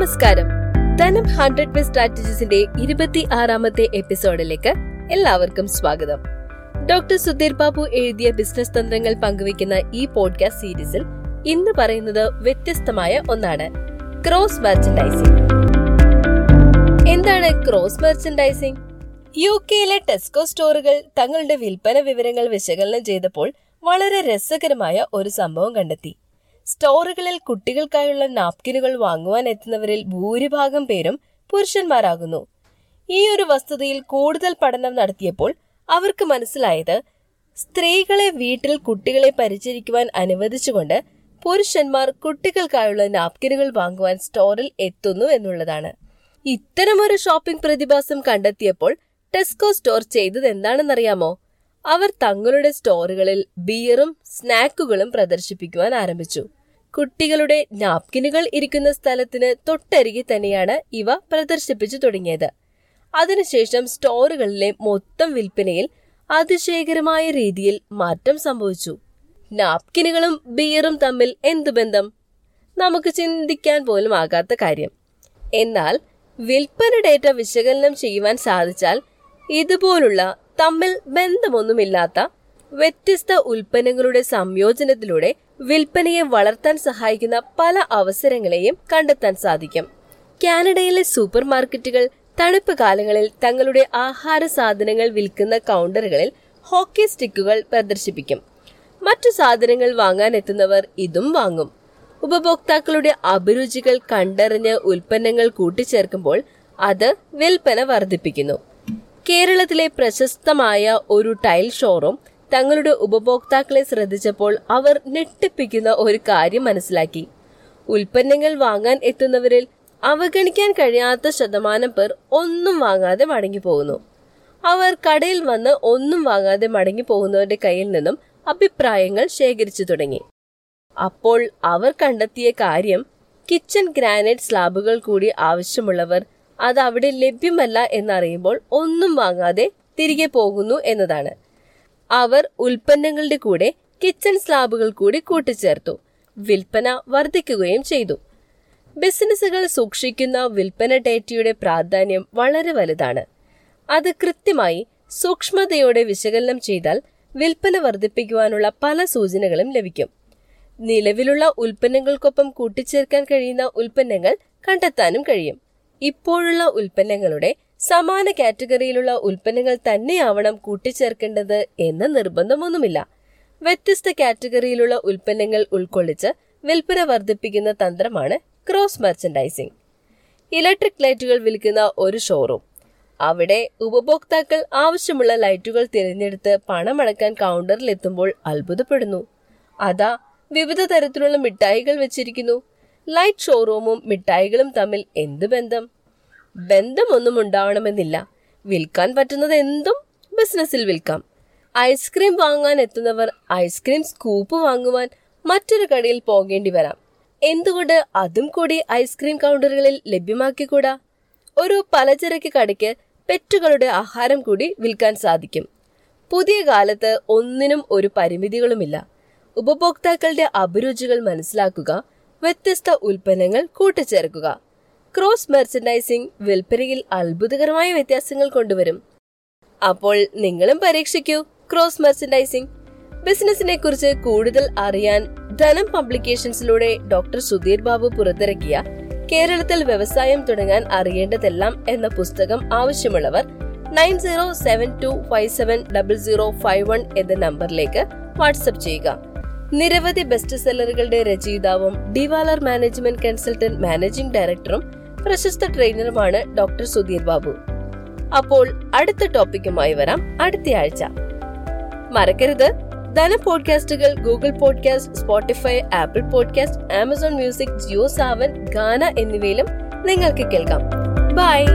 നമസ്കാരം. ധനം hundred best സ്ട്രാറ്റജീസിന്റെ ഇരുപത്തി ആറാമത്തെ എപ്പിസോഡിലേക്ക് എല്ലാവർക്കും സ്വാഗതം. ഡോക്ടർ സുധീർ ബാബു എഴുതിയ ബിസിനസ് തന്ത്രങ്ങൾ പങ്കുവയ്ക്കുന്ന ഈ പോഡ്കാസ്റ്റ് സീരീസിൽ ഇന്ന് പറയുന്നത് വ്യത്യസ്തമായ ഒന്നാണ് ക്രോസ് മെർച്ചൻഡൈസിംഗ് എന്താണ് ക്രോസ് മെർച്ചൻഡൈസിംഗ് യു കെയിലെ ടെസ്കോ സ്റ്റോറുകൾ തങ്ങളുടെ വിൽപ്പന വിവരങ്ങൾ വിശകലനം ചെയ്തപ്പോൾ വളരെ രസകരമായ ഒരു സംഭവം കണ്ടെത്തി. സ്റ്റോറുകളിൽ കുട്ടികൾക്കായുള്ള നാപ്കിനുകൾ വാങ്ങുവാൻ എത്തുന്നവരിൽ ഭൂരിഭാഗം പേരും പുരുഷന്മാരാകുന്നു. ഈ ഒരു വസ്തുതയിൽ കൂടുതൽ പഠനം നടത്തിയപ്പോൾ അവർക്ക് മനസ്സിലായത് സ്ത്രീകളെ വീട്ടിൽ കുട്ടികളെ പരിചരിക്കുവാൻ അനുവദിച്ചുകൊണ്ട് പുരുഷന്മാർ കുട്ടികൾക്കായുള്ള നാപ്കിനുകൾ വാങ്ങുവാൻ സ്റ്റോറിൽ എത്തുന്നു എന്നുള്ളതാണ്. ഇത്തരമൊരു ഷോപ്പിംഗ് പ്രതിഭാസം കണ്ടെത്തിയപ്പോൾ ടെസ്കോ സ്റ്റോർ ചെയ്തത് എന്താണെന്നറിയാമോ അവർ തങ്ങളുടെ സ്റ്റോറുകളിൽ ബിയറും സ്നാക്കുകളും പ്രദർശിപ്പിക്കുവാൻ ആരംഭിച്ചു. കുട്ടികളുടെ നാപ്കിനുകൾ ഇരിക്കുന്ന സ്ഥലത്തിന് തൊട്ടരികെ തന്നെയാണ് ഇവ പ്രദർശിപ്പിച്ചു തുടങ്ങിയത്. അതിനുശേഷം സ്റ്റോറുകളിലെ മൊത്തം വിൽപ്പനയിൽ അതിശയകരമായ രീതിയിൽ മാറ്റം സംഭവിച്ചു. നാപ്കിനുകളും ബിയറും തമ്മിൽ എന്തു ബന്ധം? നമുക്ക് ചിന്തിക്കാൻ പോലും ആകാത്ത കാര്യം. എന്നാൽ വിൽപ്പന ഡേറ്റ വിശകലനം ചെയ്യുവാൻ സാധിച്ചാൽ ഇതുപോലുള്ള തമ്മിൽ ബന്ധമൊന്നുമില്ലാത്ത വ്യത്യസ്ത ഉൽപ്പന്നങ്ങളുടെ സംയോജനത്തിലൂടെ വിൽപ്പനയെ വളർത്താൻ സഹായിക്കുന്ന പല അവസരങ്ങളെയും കണ്ടെത്താൻ സാധിക്കും. കാനഡയിലെ സൂപ്പർ മാർക്കറ്റുകൾ തണുപ്പ് കാലങ്ങളിൽ തങ്ങളുടെ ആഹാര സാധനങ്ങൾ വിൽക്കുന്ന കൗണ്ടറുകളിൽ ഹോക്കി സ്റ്റിക്കുകൾ പ്രദർശിപ്പിക്കും. മറ്റു സാധനങ്ങൾ വാങ്ങാൻ എത്തുന്നവർ ഇതും വാങ്ങും. ഉപഭോക്താക്കളുടെ അഭിരുചികൾ കണ്ടറിഞ്ഞ് ഉൽപ്പന്നങ്ങൾ കൂട്ടിച്ചേർക്കുമ്പോൾ അത് വിൽപ്പന വർദ്ധിപ്പിക്കുന്നു. കേരളത്തിലെ പ്രശസ്തമായ ഒരു ടൈൽ ഷോറൂം തങ്ങളുടെ ഉപഭോക്താക്കളെ ശ്രദ്ധിച്ചപ്പോൾ അവർ ഞെട്ടിപ്പിക്കുന്ന ഒരു കാര്യം മനസ്സിലാക്കി. ഉൽപ്പന്നങ്ങൾ വാങ്ങാൻ എത്തുന്നവരിൽ അവഗണിക്കാൻ കഴിയാത്ത ശതമാനം പേർ ഒന്നും വാങ്ങാതെ മടങ്ങി പോകുന്നു. അവർ കടയിൽ വന്ന് ഒന്നും വാങ്ങാതെ മടങ്ങി പോകുന്നവരുടെ കയ്യിൽ നിന്നും അഭിപ്രായങ്ങൾ ശേഖരിച്ചു തുടങ്ങി. അപ്പോൾ അവർ കണ്ടെത്തിയ കാര്യം കിച്ചൺ ഗ്രാനൈറ്റ് സ്ലാബുകൾ കൂടി ആവശ്യമുള്ളവർ അത് അവിടെ ലഭ്യമല്ല എന്നറിയുമ്പോൾ ഒന്നും വാങ്ങാതെ തിരികെ പോകുന്നു എന്നതാണ്. അവർ ഉൽപ്പന്നങ്ങളുടെ കൂടെ കിച്ചൺ സ്ലാബുകൾ കൂടി കൂട്ടിച്ചേർത്തു. വിൽപ്പന വർദ്ധിക്കുകയും ചെയ്തു. ബിസിനസ്സുകൾ സൂക്ഷിക്കുന്ന വിൽപ്പന ഡേറ്റയുടെ പ്രാധാന്യം വളരെ വലുതാണ്. അത് കൃത്യമായി സൂക്ഷ്മതയോടെ വിശകലനം ചെയ്താൽ വിൽപ്പന വർദ്ധിപ്പിക്കുവാനുള്ള പല സൂചനകളും ലഭിക്കും. നിലവിലുള്ള ഉൽപ്പന്നങ്ങൾക്കൊപ്പം കൂട്ടിച്ചേർക്കാൻ കഴിയുന്ന ഉൽപ്പന്നങ്ങൾ കണ്ടെത്താനും കഴിയും. ഇപ്പോഴുള്ള ഉൽപ്പന്നങ്ങളുടെ സമാന കാറ്റഗറിയിലുള്ള ഉൽപ്പന്നങ്ങൾ തന്നെയാവണം കൂട്ടിച്ചേർക്കേണ്ടത് എന്ന നിർബന്ധമൊന്നുമില്ല. വ്യത്യസ്ത കാറ്റഗറിയിലുള്ള ഉൽപ്പന്നങ്ങൾ ഉൾക്കൊള്ളിച്ച് വിൽപ്പന വർദ്ധിപ്പിക്കുന്ന തന്ത്രമാണ് ക്രോസ് മെർച്ചൻഡൈസിംഗ് ഇലക്ട്രിക് ലൈറ്റുകൾ വിൽക്കുന്ന ഒരു ഷോറൂം. അവിടെ ഉപഭോക്താക്കൾ ആവശ്യമുള്ള ലൈറ്റുകൾ തിരഞ്ഞെടുത്ത് പണമടക്കാൻ കൗണ്ടറിൽ എത്തുമ്പോൾ അത്ഭുതപ്പെടുന്നു. അതാ വിവിധ തരത്തിലുള്ള മിഠായികൾ വെച്ചിരിക്കുന്നു. ലൈറ്റ് ഷോറൂമും മിഠായികളും തമ്മിൽ എന്ത് ബന്ധം? ബന്ധമൊന്നും ഉണ്ടാവണമെന്നില്ല. വിൽക്കാൻ പറ്റുന്നത് എന്തും ബിസിനസ്സിൽ വിൽക്കാം. ഐസ്ക്രീം വാങ്ങാൻ എത്തുന്നവർ ഐസ്ക്രീം സ്കൂപ്പ് വാങ്ങുവാൻ മറ്റൊരു കടയിൽ പോകേണ്ടി വരാം. എന്തുകൊണ്ട് അതും കൂടി ഐസ്ക്രീം കൗണ്ടറുകളിൽ ലഭ്യമാക്കിക്കൂടാ? ഒരു പലചരക്ക് കടയ്ക്ക് പെറ്റുകളുടെ ആഹാരം കൂടി വിൽക്കാൻ സാധിക്കും. പുതിയ കാലത്ത് ഒന്നിനും ഒരു പരിമിതികളുമില്ല. ഉപഭോക്താക്കളുടെ അഭിരുചികൾ മനസ്സിലാക്കുക വ്യത്യസ്ത ഉൽപ്പന്നങ്ങൾ കൂട്ടിച്ചേർക്കുക. ക്രോസ് മെർച്ചൻഡൈസിംഗ് വിൽപ്പനയിൽ അത്ഭുതകരമായ വ്യത്യാസങ്ങൾ കൊണ്ടുവരും. അപ്പോൾ നിങ്ങളും പരീക്ഷിക്കൂ ക്രോസ് മെർച്ചൻഡൈസിംഗ്. ബിസിനസിനെ കുറിച്ച് കൂടുതൽ അറിയാൻ ധനം പബ്ലിക്കേഷൻസിലൂടെ ഡോക്ടർ സുധീർ ബാബു പുറത്തിറക്കിയ കേരളത്തിൽ വ്യവസായം തുടങ്ങാൻ അറിയേണ്ടതെല്ലാം എന്ന പുസ്തകം ആവശ്യമുള്ളവർ nine zero seven two five seven double zero five one എന്ന നമ്പറിലേക്ക് വാട്സപ്പ് ചെയ്യുക. നിരവധി ബെസ്റ്റ് സെല്ലറുകളുടെ രചയിതാവും ഡിവാലർ മാനേജ്മെന്റ് കൺസൾട്ടന്റ് മാനേജിംഗ് ഡയറക്ടറും പ്രശസ്ത ട്രെയിനറുമാണ് ഡോക്ടർ സുധീർ ബാബു. അപ്പോൾ അടുത്ത ടോപ്പിക്കുമായി വരാം അടുത്ത ആഴ്ച. മറക്കരുത്. ധന പോഡ്കാസ്റ്റുകൾ Google podcast Spotify Apple podcast Amazon music Jio Saavn Gaana എന്നിവയിലും നിങ്ങൾക്ക് കേൾക്കാം. ബൈ.